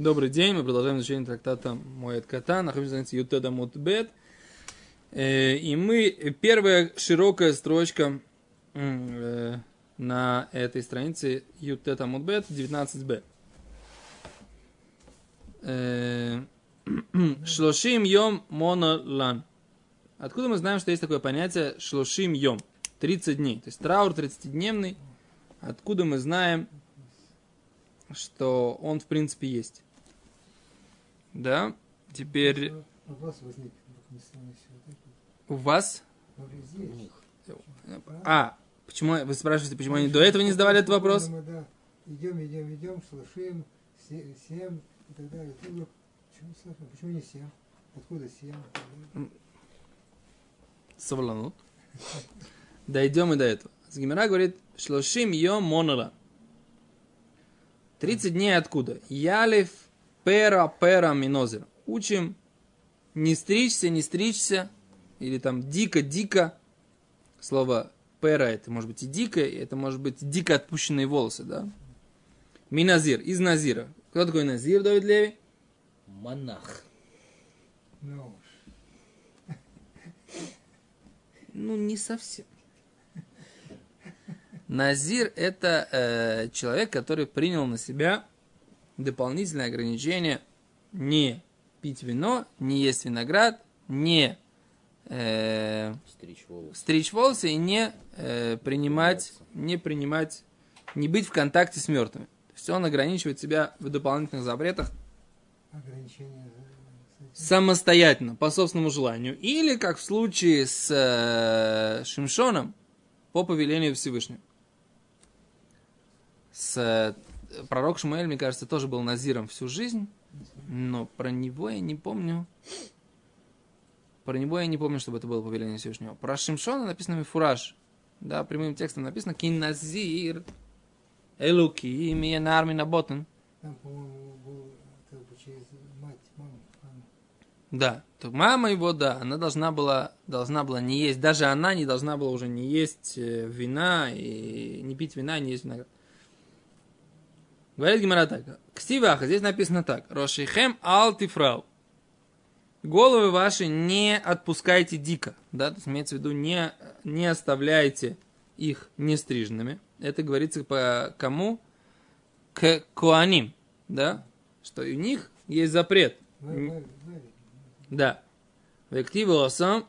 Добрый день, мы продолжаем изучение трактата Моэт Ката, находимся на Ютеда Мутбет. Э, и мы, первая широкая строчка э, на этой странице Ютета Мутбет 19б. Э, шлошим йом монолан. Откуда мы знаем, что есть такое понятие шлошим йом? 30 дней. То есть траур 30-дневный. Откуда мы знаем, что он в принципе есть? Да, теперь... Вопрос возник. У вас? Здесь. А, почему вы спрашиваете, почему они до этого не задавали этот вопрос? Мы, да, идем, идем, идем, се- семь и так далее. Почему, слышим? почему не семь? Откуда семь? Савланут. Дойдем и до этого. Гимера говорит, шлошим йом монора. 30 дней откуда? Ялев пера пера минозер. Учим не стричься, не стричься, или там дико-дико. Слово пера это может быть и дико, и это может быть дико отпущенные волосы, да? Миназир, из Назира. Кто такой Назир, Давид Леви? Монах. Ну, Ну, не совсем. Назир – это э, человек, который принял на себя дополнительное ограничение не пить вино, не есть виноград, не э, Стричь волосы. стричь волосы и не э, принимать, не принимать, не быть в контакте с мертвыми. То есть он ограничивает себя в дополнительных запретах э, самостоятельно, по собственному желанию. Или, как в случае с э, Шимшоном, по повелению Всевышнего. С э, пророк Шмуэль, мне кажется, тоже был назиром всю жизнь, но про него я не помню. Про него я не помню, чтобы это было повеление Всевышнего. Про Шимшона написано Мифураж. Да, прямым текстом написано Кин Назир Элуки Миянар Минаботен. Там, по-моему, был как бы через мать, маму. маму. Да, то мама его, да, она должна была, должна была не есть, даже она не должна была уже не есть э, вина, и не пить вина, не есть виноград. Говорит Гимара так, Ксиваха, здесь написано так, Рошихем алтифрау. Головы ваши не отпускайте дико, да, то есть имеется в виду не, не оставляйте их нестриженными. Это говорится по кому? К куаним, да, что у них есть запрет да. Вективу сам.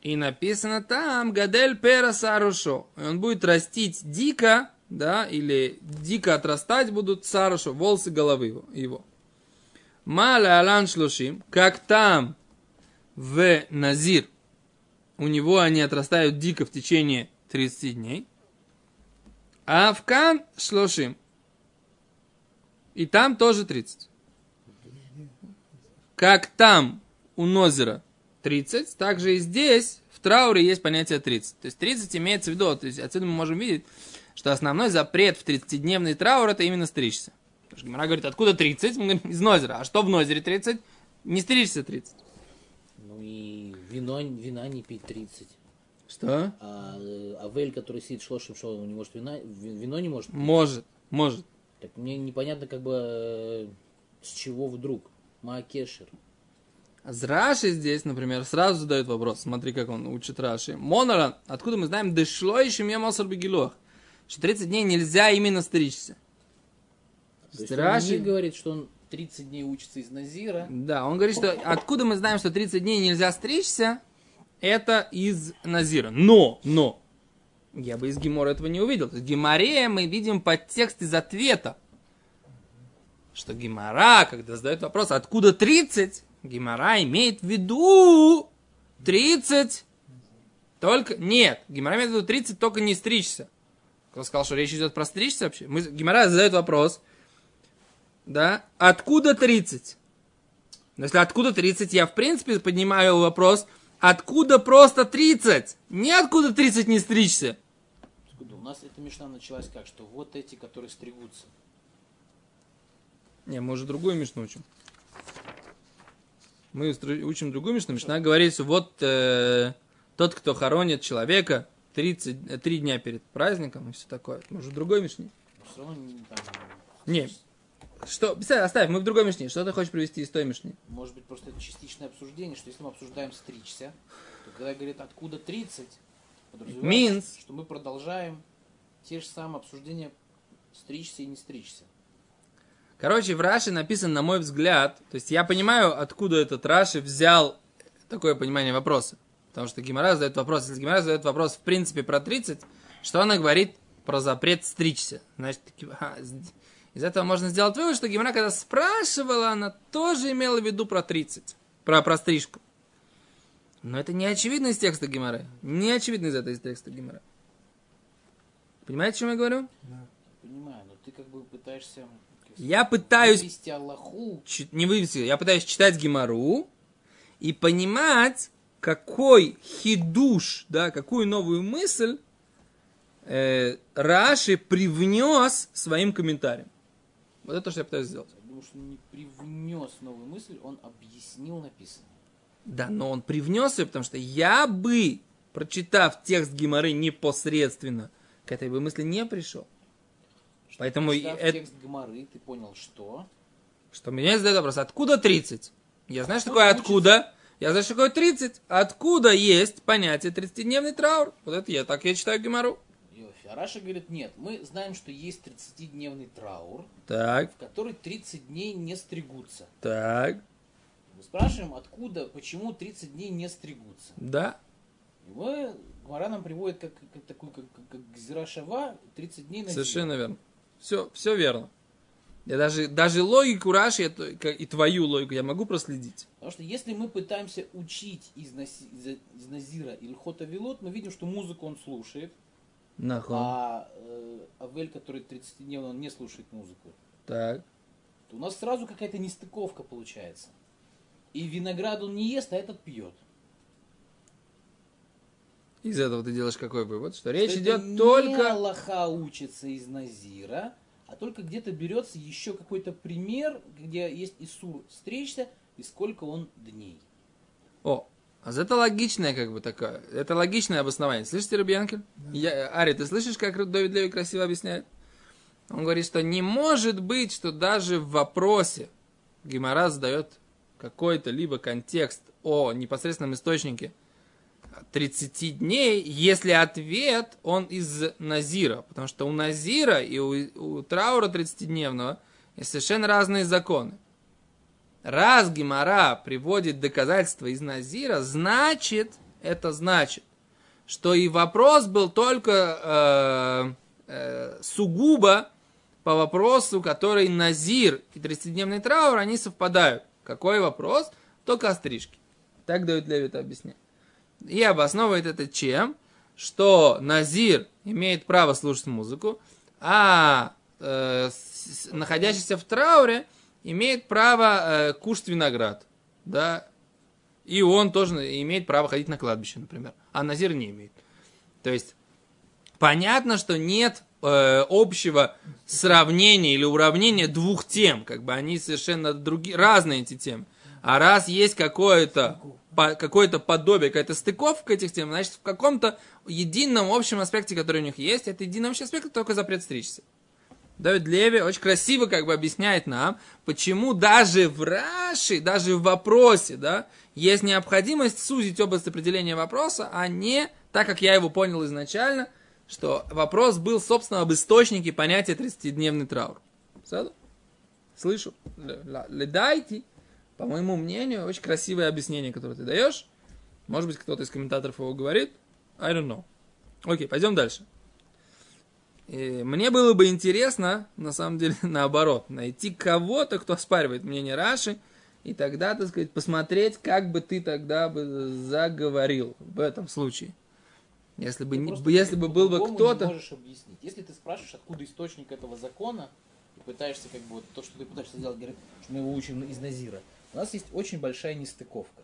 И написано там Гадель пера сарушо. И он будет растить дико, да, или дико отрастать будут сарушо, волосы головы его. Маля алан шлушим, как там в Назир, у него они отрастают дико в течение 30 дней. А в Кан шлушим. И там тоже 30. Как там у Нозера 30, также и здесь в трауре есть понятие 30. То есть 30 имеется в виду, то есть отсюда мы можем видеть, что основной запрет в 30-дневный траур это именно стричься. Потому что Гимара говорит, откуда 30? Мы говорим, из Нозера. А что в Нозере 30? Не стричься 30. Ну и вино, вина не пить 30. Что? А э, Авель, который сидит шлошим, что он не может вина, ви- вино не может пить? Может, может. Так мне непонятно, как бы, э, с чего вдруг. Маакешер. А с Раши здесь, например, сразу задают вопрос. Смотри, как он учит Раши. Монора, откуда мы знаем, дошло еще мне Мосор Бегилох, что 30 дней нельзя именно стричься. Он не говорит, что он 30 дней учится из Назира. Да, он говорит, что откуда мы знаем, что 30 дней нельзя стричься, это из Назира. Но, но, я бы из Гемора этого не увидел. То есть В Геморе мы видим подтекст из ответа, что Гемора, когда задает вопрос, откуда 30, Гемора имеет в виду 30, только, нет, Гемора имеет в виду 30, только не стричься. Кто сказал, что речь идет про стричься вообще? Мы, Гемора задает вопрос, да, откуда 30? Но если откуда 30, я в принципе поднимаю вопрос, откуда просто 30? Не откуда 30 не стричься. У нас эта мешна началась как, что вот эти, которые стригутся. Не, мы уже другую мишну учим. Мы учим другую мишну. Мишна говорит, что вот э, тот, кто хоронит человека 30, э, три дня перед праздником и все такое. Мы уже в другой равно не, Что, представь, оставь, мы в другой мишне. Что ты хочешь привести из той мишни? Может быть, просто это частичное обсуждение, что если мы обсуждаем стричься, то когда говорит откуда 30, подразумевается, Means. что мы продолжаем те же самые обсуждения стричься и не стричься. Короче, в Раши написано, на мой взгляд, то есть я понимаю, откуда этот Раши взял такое понимание вопроса. Потому что Гимара задает вопрос, если Гимара задает вопрос в принципе про 30, что она говорит про запрет стричься. Значит, из этого можно сделать вывод, что Гимара, когда спрашивала, она тоже имела в виду про 30, про, про стрижку. Но это не очевидно из текста Гимары. Не очевидно из этого из текста Гимары. Понимаете, о чем я говорю? Да. Понимаю, но ты как бы пытаешься Я пытаюсь вывести Аллаху. чит- не вывести, я пытаюсь читать Гимару и понимать, какой хидуш, да, какую новую мысль э, Раши привнес своим комментарием. Вот это, что я пытаюсь сделать. Я думаю, что он не привнес новую мысль, он объяснил написанное. Да, но он привнес ее, потому что я бы, прочитав текст Гимары непосредственно, к этой бы мысли не пришел. Что Поэтому прочитав это- текст Гмары, ты понял, что? Что меня задает вопрос, откуда 30? Я знаю, что такое откуда. Я знаю, что такое 30. Откуда есть понятие 30-дневный траур? Вот это я, так я читаю Гимару. А Раша говорит, нет, мы знаем, что есть 30-дневный траур, Так, в который 30 дней не стригутся. так, Мы спрашиваем, откуда, почему 30 дней не стригутся. да. Мы, Гмара нам приводит как, как такую, как, как, как Гзирашава, 30 дней на Совершенно верно. Все, все верно. Я даже, даже логику Раши и твою логику я могу проследить. Потому что если мы пытаемся учить из, Наси- из, из Назира или Хота Вилот, мы видим, что музыку он слушает, Нахуй. а э, Авель, который 30-дневный, он не слушает музыку. Так. То у нас сразу какая-то нестыковка получается. И виноград он не ест, а этот пьет. Из этого ты делаешь какой вывод? Что речь Что идет только... Аллаха учится из Назира, а только где-то берется еще какой-то пример, где есть Исур стричься, и сколько он дней. О, а это логичное как бы такое. Это логичное обоснование. Слышите, Рубьянкель? Я, Ари, ты слышишь, как Давид Леви красиво объясняет? Он говорит, что не может быть, что даже в вопросе Гимара задает какой-то либо контекст о непосредственном источнике 30 дней, если ответ он из Назира. Потому что у Назира и у, у траура 30-дневного есть совершенно разные законы. Раз Гимара приводит доказательства из Назира, значит, это значит, что и вопрос был только э, э, сугубо по вопросу, который Назир и 30-дневный траур, они совпадают. Какой вопрос? Только о стрижке. Так дает Левит объяснять. И обосновывает это чем? Что Назир имеет право слушать музыку, а э, находящийся в трауре имеет право э, кушать виноград. Да? И он тоже имеет право ходить на кладбище, например. А Назир не имеет. То есть, понятно, что нет э, общего сравнения или уравнения двух тем. Как бы они совершенно другие, разные эти темы. А раз есть какое-то по- какое-то подобие, какая-то стыковка этих тем, значит, в каком-то едином общем аспекте, который у них есть, это единый общий аспект, только запрет стричься. Давид Леви очень красиво как бы объясняет нам, почему даже в Раши, даже в вопросе, да, есть необходимость сузить область определения вопроса, а не так, как я его понял изначально, что вопрос был, собственно, об источнике понятия 30-дневный траур. Слышу. Ледайте. По моему мнению, очень красивое объяснение, которое ты даешь. Может быть, кто-то из комментаторов его говорит. I don't know. Окей, пойдем дальше. И мне было бы интересно, на самом деле, наоборот, найти кого-то, кто оспаривает мнение Раши, и тогда, так сказать, посмотреть, как бы ты тогда бы заговорил в этом случае. Если бы, Ты не- если бы был бы кто-то... не можешь объяснить. Если ты спрашиваешь, откуда источник этого закона, и пытаешься как бы вот то, что ты пытаешься сделать, говорит, что мы его учим из Назира. У нас есть очень большая нестыковка.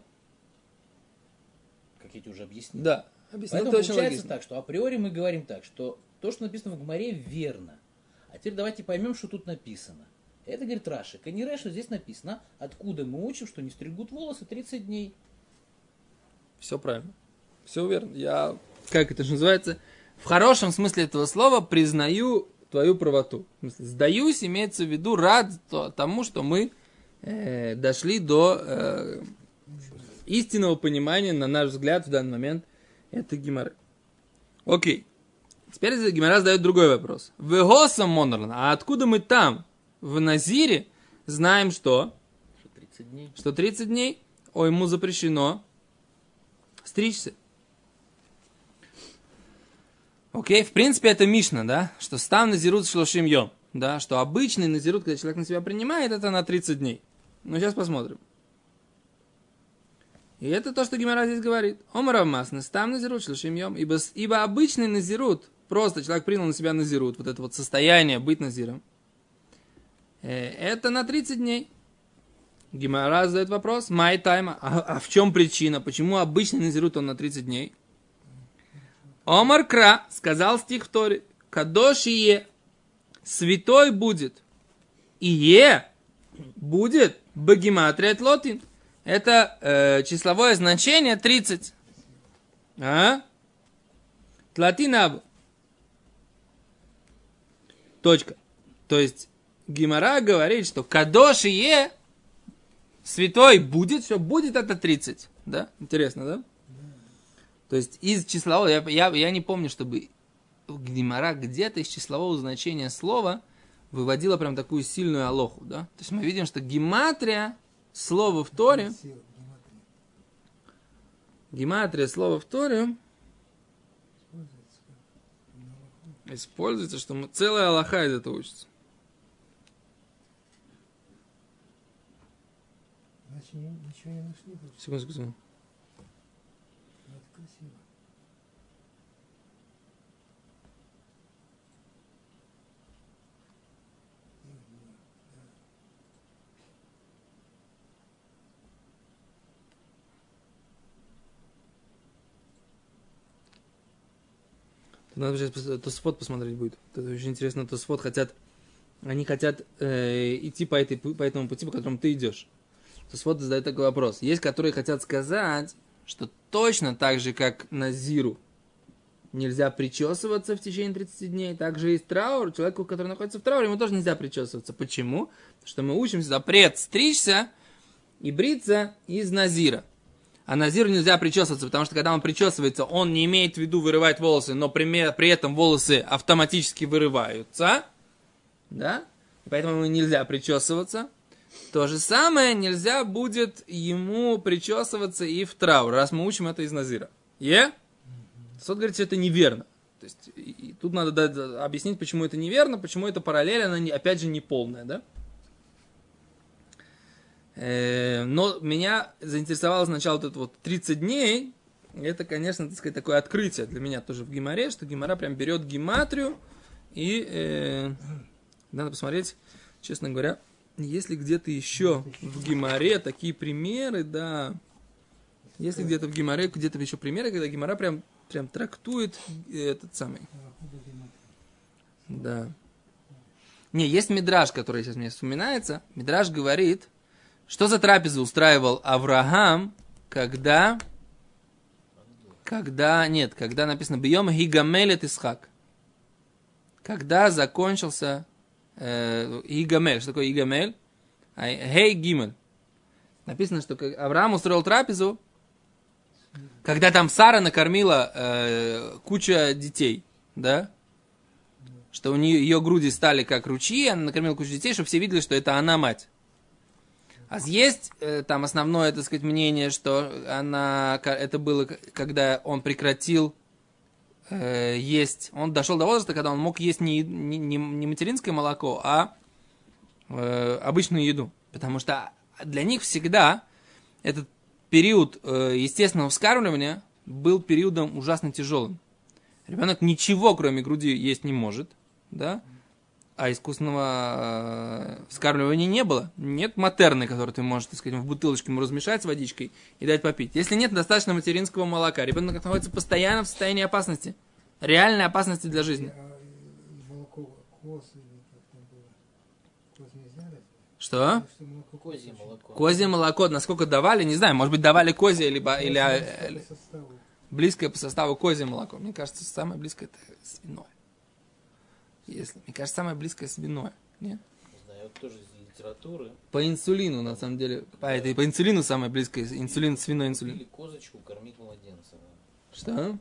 Как я тебе уже объяснил. Да, объяснил Поэтому очень получается логично. так, что априори мы говорим так, что то, что написано в Гмаре, верно. А теперь давайте поймем, что тут написано. Это, говорит Раши. Канире, что здесь написано, откуда мы учим, что не стригут волосы 30 дней. Все правильно. Все верно. Я, как это же называется, в хорошем смысле этого слова признаю твою правоту. Сдаюсь, имеется в виду, рад то- тому, что мы э, дошли до э, истинного понимания, на наш взгляд, в данный момент, этой геморры. Окей. Теперь Гимара задает другой вопрос. Вегоса Моноран, а откуда мы там, в Назире, знаем что? Что 30 дней. Что 30 дней, о, ему запрещено стричься. Окей, в принципе, это Мишна, да, что став назирут шлошим йом, да, что обычный назирут, когда человек на себя принимает, это на 30 дней. Ну, сейчас посмотрим. И это то, что Гимара здесь говорит. Омар масны, став назирут шлошим йом, ибо, ибо обычный назирут, просто человек принял на себя назирут, вот это вот состояние быть назиром, э, это на 30 дней. Гимара задает вопрос, май тайма, а, а в чем причина, почему обычный назирут он на 30 дней? Омар Кра сказал стих в Торе, Кадош Ие, святой будет, Ие будет Багиматрия Лотин. Это э, числовое значение 30. А? Тлатинаб. Точка. То есть Гимара говорит, что Кадош Ие, святой будет, все будет это 30. Да? Интересно, да? То есть из числового, я, я, я не помню, чтобы Гимара где-то из числового значения слова выводила прям такую сильную алоху, да? То есть мы видим, что гематрия слова в Торе, гематрия. слова в Торе Используется что мы, целая алоха из этого учится. Значит, ни- ничего не нашли. Секунду, секунду. Ну, Это красиво. Надо сейчас Тосфот посмотреть будет. Это очень интересно. Тосфот хотят, они хотят э, идти по, этой, по этому пути, по которому ты идешь. Тосфот задает такой вопрос. Есть, которые хотят сказать, что точно так же, как Назиру нельзя причесываться в течение 30 дней, так же и траур. Человеку, который находится в трауре, ему тоже нельзя причесываться. Почему? Потому что мы учимся запрет стричься и бриться из Назира. А Назиру нельзя причесываться, потому что когда он причесывается, он не имеет в виду вырывать волосы, но при, при этом волосы автоматически вырываются. Да? Поэтому ему нельзя причесываться. То же самое нельзя будет ему причесываться и в траур, раз мы учим это из Назира. Е? Суд говорит, что это неверно. То есть, и, и тут надо дать- объяснить, почему это неверно, почему это параллель, она, не- опять же, не полная, да? Э, но меня заинтересовало сначала вот вот 30 дней. Это, конечно, так сказать, такое открытие для меня тоже в Гимаре, что Гимара прям берет гематрию и э, надо посмотреть, честно говоря, есть ли где-то еще в Гимаре такие примеры, да. Если где-то в Гимаре, где-то еще примеры, когда Гимара прям, прям трактует э, этот самый. Да. Не, есть мидраж, который сейчас мне вспоминается. Мидраж говорит, что за трапезу устраивал Авраам, когда... Когда, нет, когда написано «Бьем Гигамелет Исхак». Когда закончился э, Гигамель. Что такое Гигамель? А, Хей Гимель. Написано, что Авраам устроил трапезу, когда там Сара накормила э, куча детей, да? Что у нее ее груди стали как ручьи, она накормила кучу детей, чтобы все видели, что это она мать. А есть э, там основное, так сказать, мнение, что она, это было, когда он прекратил э, есть. Он дошел до возраста, когда он мог есть не, не- не материнское молоко, а э, обычную еду. Потому что для них всегда этот период э, естественного вскармливания был периодом ужасно тяжелым. Ребенок ничего, кроме груди, есть не может, да? А искусственного э, вскармливания не было. Нет матерны, которую ты можешь, так сказать, в бутылочке ему размешать с водичкой и дать попить. Если нет достаточно материнского молока, ребенок находится постоянно в состоянии опасности. Реальной опасности для жизни. А? Что? Козье коз молоко. Козье молоко, насколько давали, не знаю, может быть, давали козье, либо, или а, близкое по составу козье молоко. Мне кажется, самое близкое это свиное. Если, мне кажется, самое близкое свиное. Нет? Не знаю, вот тоже из литературы. По инсулину, на самом деле. А, это и по инсулину самое близкое. Инсулин, свиной инсулин. Или козочку кормить младенца. Что? Ну,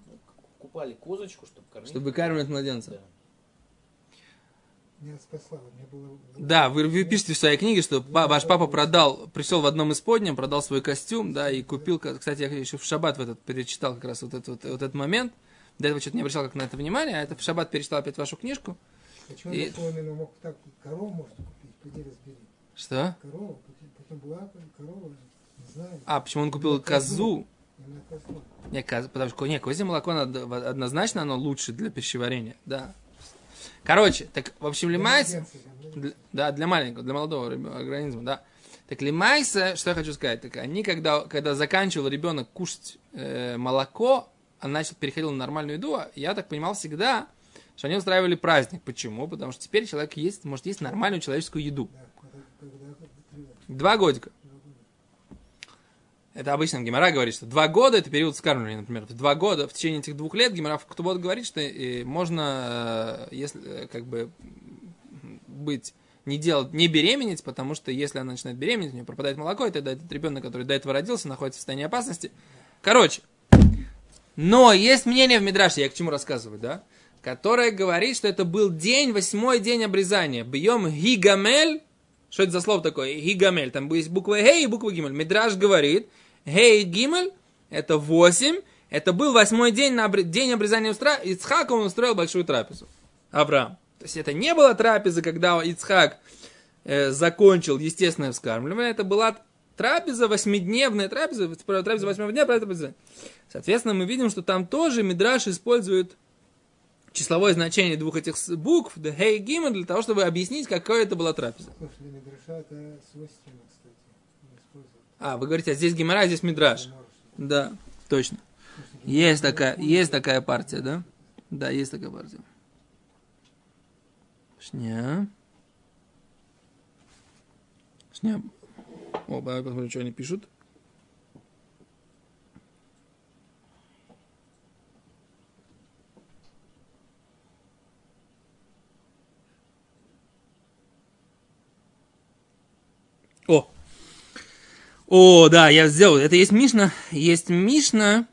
Купали козочку, чтобы кормить. Чтобы выкармливать младенца. Да. Меня спасла, меня было... Да, вы, вы пишете в своей книге, что па- ваш папа продал, пришел в одном из подням, продал свой костюм, да, и купил, кстати, я еще в шаббат в этот перечитал как раз вот этот, вот, вот этот момент, до этого что-то не обращал как на это внимание, а это в шаббат перечитал опять вашу книжку. Почему И- именно мог так корову может купить? Пойди разбери. Что? Корову, потом- была корова, не знаю. А, почему он купил козу? Козу. Не, коз- потому что не, козье молоко однозначно оно лучше для пищеварения, да. Короче, так, в общем, лимайс... Младенца, да, Для- маленького, для молодого организма, да. Так лимайса, что я хочу сказать, так они, когда, когда заканчивал ребенок кушать э, молоко, начал переходил на нормальную еду, я так понимал всегда, что они устраивали праздник. Почему? Потому что теперь человек есть, может есть нормальную человеческую еду. Два годика. Это обычно Гемора говорит, что два года это период скармливания, например. Два года, в течение этих двух лет Гемора Ктубот говорит, что э, можно, э, если э, как бы быть, не делать, не беременеть, потому что если она начинает беременеть, у нее пропадает молоко, и тогда этот ребенок, который до этого родился, находится в состоянии опасности. Короче, но есть мнение в Мидраше, я к чему рассказываю, да? Которое говорит, что это был день, восьмой день обрезания. Бьем гигамель. Что это за слово такое? Гигамель. Там есть буква Гей и буква Гимель. Мидраш говорит, Гей Гимель, это восемь. Это был восьмой день, на обре- день обрезания Устра. Ицхак он устроил большую трапезу. Авраам. То есть это не была трапеза, когда Ицхак э, закончил естественное вскармливание. Это была трапеза, восьмидневная трапеза, трапеза восьмого дня, трапеза. Соответственно, мы видим, что там тоже Мидраш использует числовое значение двух этих букв, the hey гимн, для того, чтобы объяснить, какая это была трапеза. Это свойственно, кстати. А, вы говорите, а здесь гемора, а здесь Мидраш. Да, точно. Есть такая, есть такая партия, да? Да, есть такая партия. Шня. Шня. О, давай посмотрим, что они пишут. О, о, да, я сделал. Это есть Мишна. Есть Мишна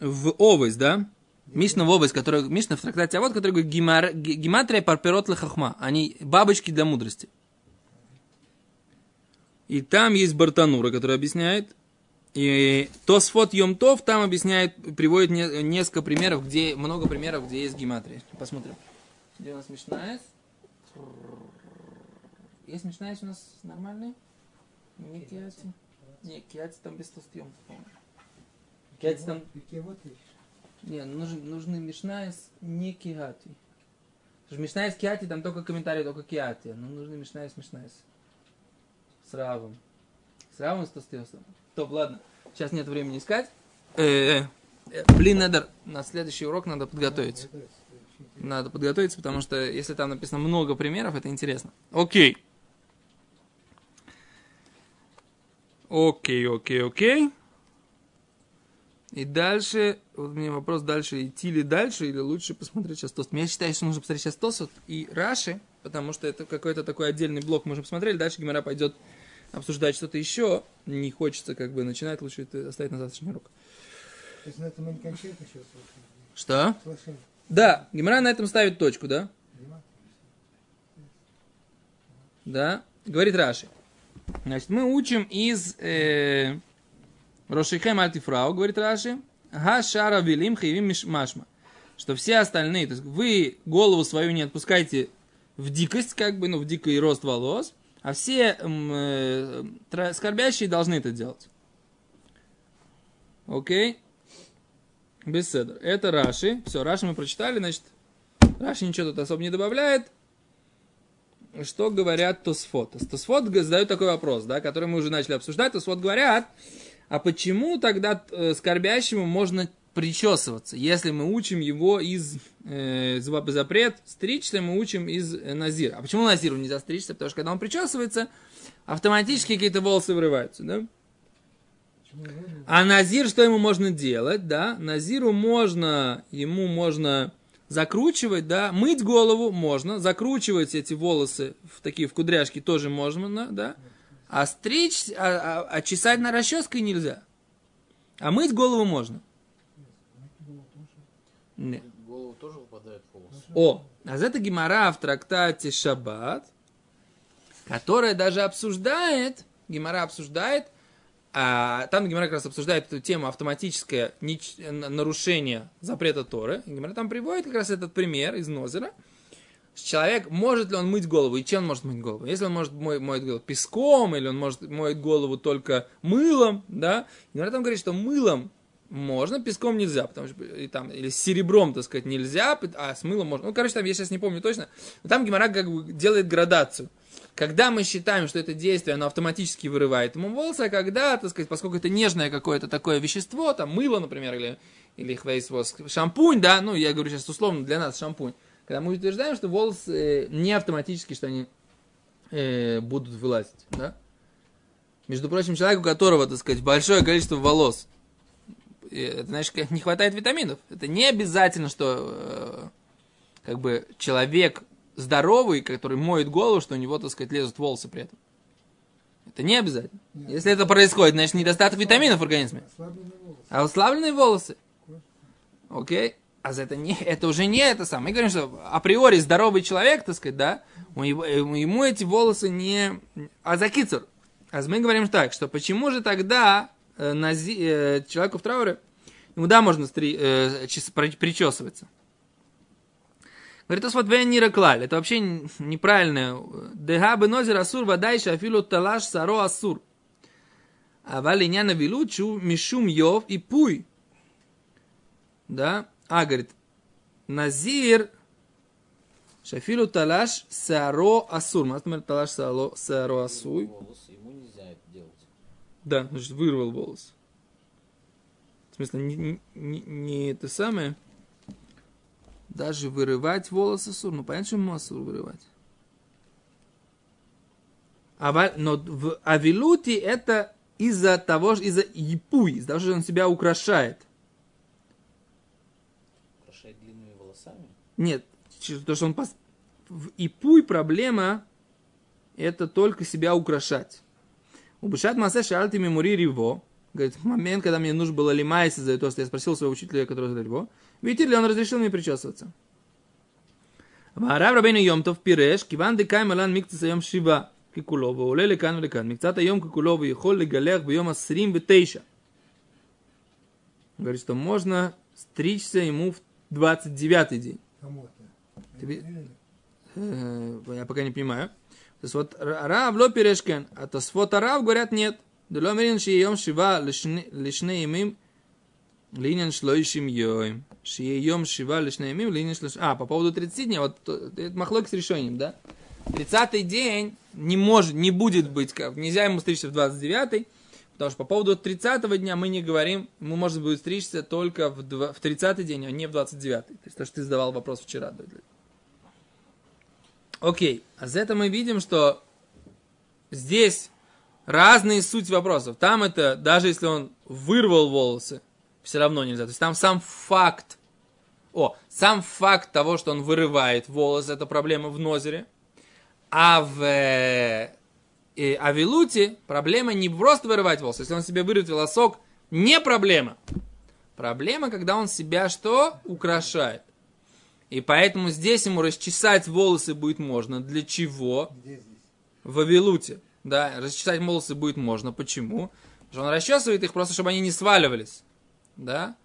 в Овес, да? Мишна в Овес, который, Мишна в трактате, а вот, который говорит гематрия парперот хахма. Они бабочки для мудрости. И там есть Бартанура, который объясняет. И Тосфот Йомтов там объясняет, приводит не- несколько примеров, где, много примеров, где есть гематрия. Посмотрим. Где у нас Мишна Есть Мишна у нас нормальный? Не киати. Не, киати там без по-моему. Киати там... Не, нужны, нужны Мишнаес не киати. Мишнаес киати, там только комментарий, только киати. Но нужны Мишнаес, Мишнаес. С Равом. С Равом с толстьем. Топ, ладно. Сейчас нет времени искать. Э, э, э, Блин, надо на следующий урок надо подготовиться. Надо подготовиться, потому что если там написано много примеров, это интересно. Окей. Окей, окей, окей. И дальше, вот мне вопрос, дальше идти ли дальше, или лучше посмотреть сейчас Тосот. Я считаю, что нужно посмотреть сейчас Тосот и Раши, потому что это какой-то такой отдельный блок мы уже посмотрели. Дальше Гимара пойдет обсуждать что-то еще. Не хочется как бы начинать, лучше это оставить на завтрашний урок. То есть на этом мы не сейчас слышим. Что? Слышим. Да, Гимара на этом ставит точку, да? Да, говорит Раши. Значит, мы учим из э, Рошихем Альтифрау, говорит Раши, Га Шара Вилим Хаевим Машма. Что все остальные, то есть вы голову свою не отпускайте в дикость, как бы, ну, в дикий рост волос, а все э, скорбящие должны это делать. Окей? Беседа. Это Раши. Все, Раши мы прочитали, значит, Раши ничего тут особо не добавляет что говорят Тосфот. Тосфот задают такой вопрос, да, который мы уже начали обсуждать. Тосфот говорят, а почему тогда э, скорбящему можно причесываться, если мы учим его из э, зап- запрет стричься, мы учим из э, назира. А почему назиру нельзя стричься? Потому что когда он причесывается, автоматически какие-то волосы вырываются, да? А назир, что ему можно делать, да? Назиру можно, ему можно закручивать, да, мыть голову можно, закручивать эти волосы в такие в кудряшки тоже можно, да, а стричь, а, а, а чесать на расческой нельзя. А мыть голову можно. Нет. В голову тоже выпадает волос. О, а это Гимара в трактате Шаббат, которая даже обсуждает, Гимара обсуждает, а, там Гимара как раз обсуждает эту тему автоматическое нич- нарушение запрета Торы. Гимара там приводит как раз этот пример из Нозера. Человек, может ли он мыть голову, и чем он может мыть голову? Если он может мой, моет голову песком, или он может моет голову только мылом, да? Гимара там говорит, что мылом можно, песком нельзя, потому что и там, или с серебром, так сказать, нельзя, а с мылом можно. Ну, короче, там я сейчас не помню точно. Но там Гимара как бы делает градацию. Когда мы считаем, что это действие, оно автоматически вырывает ему волосы, а когда, так сказать, поскольку это нежное какое-то такое вещество, там мыло, например, или, или хвейсвоск, шампунь, да, ну, я говорю сейчас условно для нас шампунь, когда мы утверждаем, что волосы э, не автоматически, что они э, будут вылазить, да. Между прочим, человек, у которого, так сказать, большое количество волос, это значит, не хватает витаминов. Это не обязательно, что э, как бы человек здоровый, который моет голову, что у него, так сказать, лезут волосы при этом. Это не обязательно. Нет. Если это происходит, значит недостаток витаминов в организме. Ослабленные волосы. А ослабленные волосы, окей, а за это, не, это уже не это самое. Мы говорим, что априори здоровый человек, так сказать, да, у него, э, ему эти волосы не... А за кицур. А мы говорим так, что почему же тогда нази- э, человеку в трауре, ему да, можно стри- э, чес- при- причесываться. Говорит, то вот не клаль. Это вообще н- неправильно. Дега бы нозер асур вадайша афилу талаш саро асур. А валиняна вилучу мишум йов и пуй. Да? А, говорит, назир шафилу талаш саро асур. Мастер талаш саро, саро асуй. Волос, ему нельзя это делать. Да, значит, вырвал волос. В смысле, не, не- не, это самое. Даже вырывать волосы сур. Ну, понятно, что асур вырывать. А, но в Авилуте это из-за того, из-за ипуй, из-за того, что он себя украшает. Украшать длинными волосами. Нет, то, что он пос- в ипуй проблема это только себя украшать. Убушат Масе Шальти Мемури Риво. Говорит, в момент, когда мне нужно было лимайся за то, что я спросил своего учителя, который задал риво. видите ли, он разрешил мне причесываться. Варав Рабейна Йомтов Пиреш, Киван Декай Малан Микца Сайом Шива, Кикуло, Вауле Лекан Валекан, Микцата Йом Кикуло, Ваехол Легалех, Ваем срим Ветейша. Говорит, что можно стричься ему в 29-й день. Кому это? Тебе... Э, я пока не понимаю. То есть вот Рав ло перешкен, а то свот Рав говорят нет. Дело мерин шием шива лишне имим линен шлойшим йоим. Шием шива лишне имим линен шлойшим. А, по поводу 30 дней, вот то- это махлок с решением, да? 30 день не может, не будет быть, как, нельзя ему стричься в 29 Потому что по поводу 30 дня мы не говорим, ему можно будет стричься только в, два- в 30 день, а не в 29 То есть то, что ты задавал вопрос вчера. Окей, а за это мы видим, что здесь разные суть вопросов. Там это, даже если он вырвал волосы, все равно нельзя. То есть там сам факт, о, сам факт того, что он вырывает волосы, это проблема в нозере. А в э, э, Авилуте проблема не просто вырывать волосы. Если он себе вырвет волосок, не проблема. Проблема, когда он себя что? Украшает. И поэтому здесь ему расчесать волосы будет можно. Для чего? В Авилуте. Да, расчесать волосы будет можно. Почему? Потому что он расчесывает их просто, чтобы они не сваливались. Да?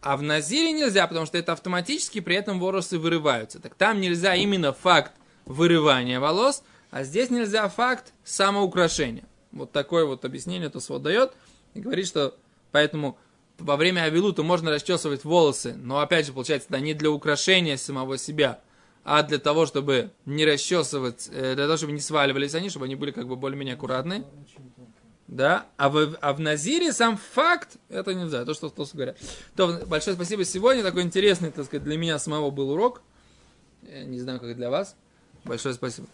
А в Назире нельзя, потому что это автоматически при этом волосы вырываются. Так там нельзя именно факт вырывания волос, а здесь нельзя факт самоукрашения. Вот такое вот объяснение Тосфот дает и говорит, что поэтому во время Авилута можно расчесывать волосы, но опять же, получается, это не для украшения самого себя, а для того, чтобы не расчесывать, э, для того, чтобы не сваливались они, чтобы они были как бы более-менее аккуратные. Да, а в, а в Назире сам факт, это нельзя, то, что Тос говорят. То, большое спасибо сегодня, такой интересный, так сказать, для меня самого был урок. Э, Не знаю, как для вас. Большое спасибо.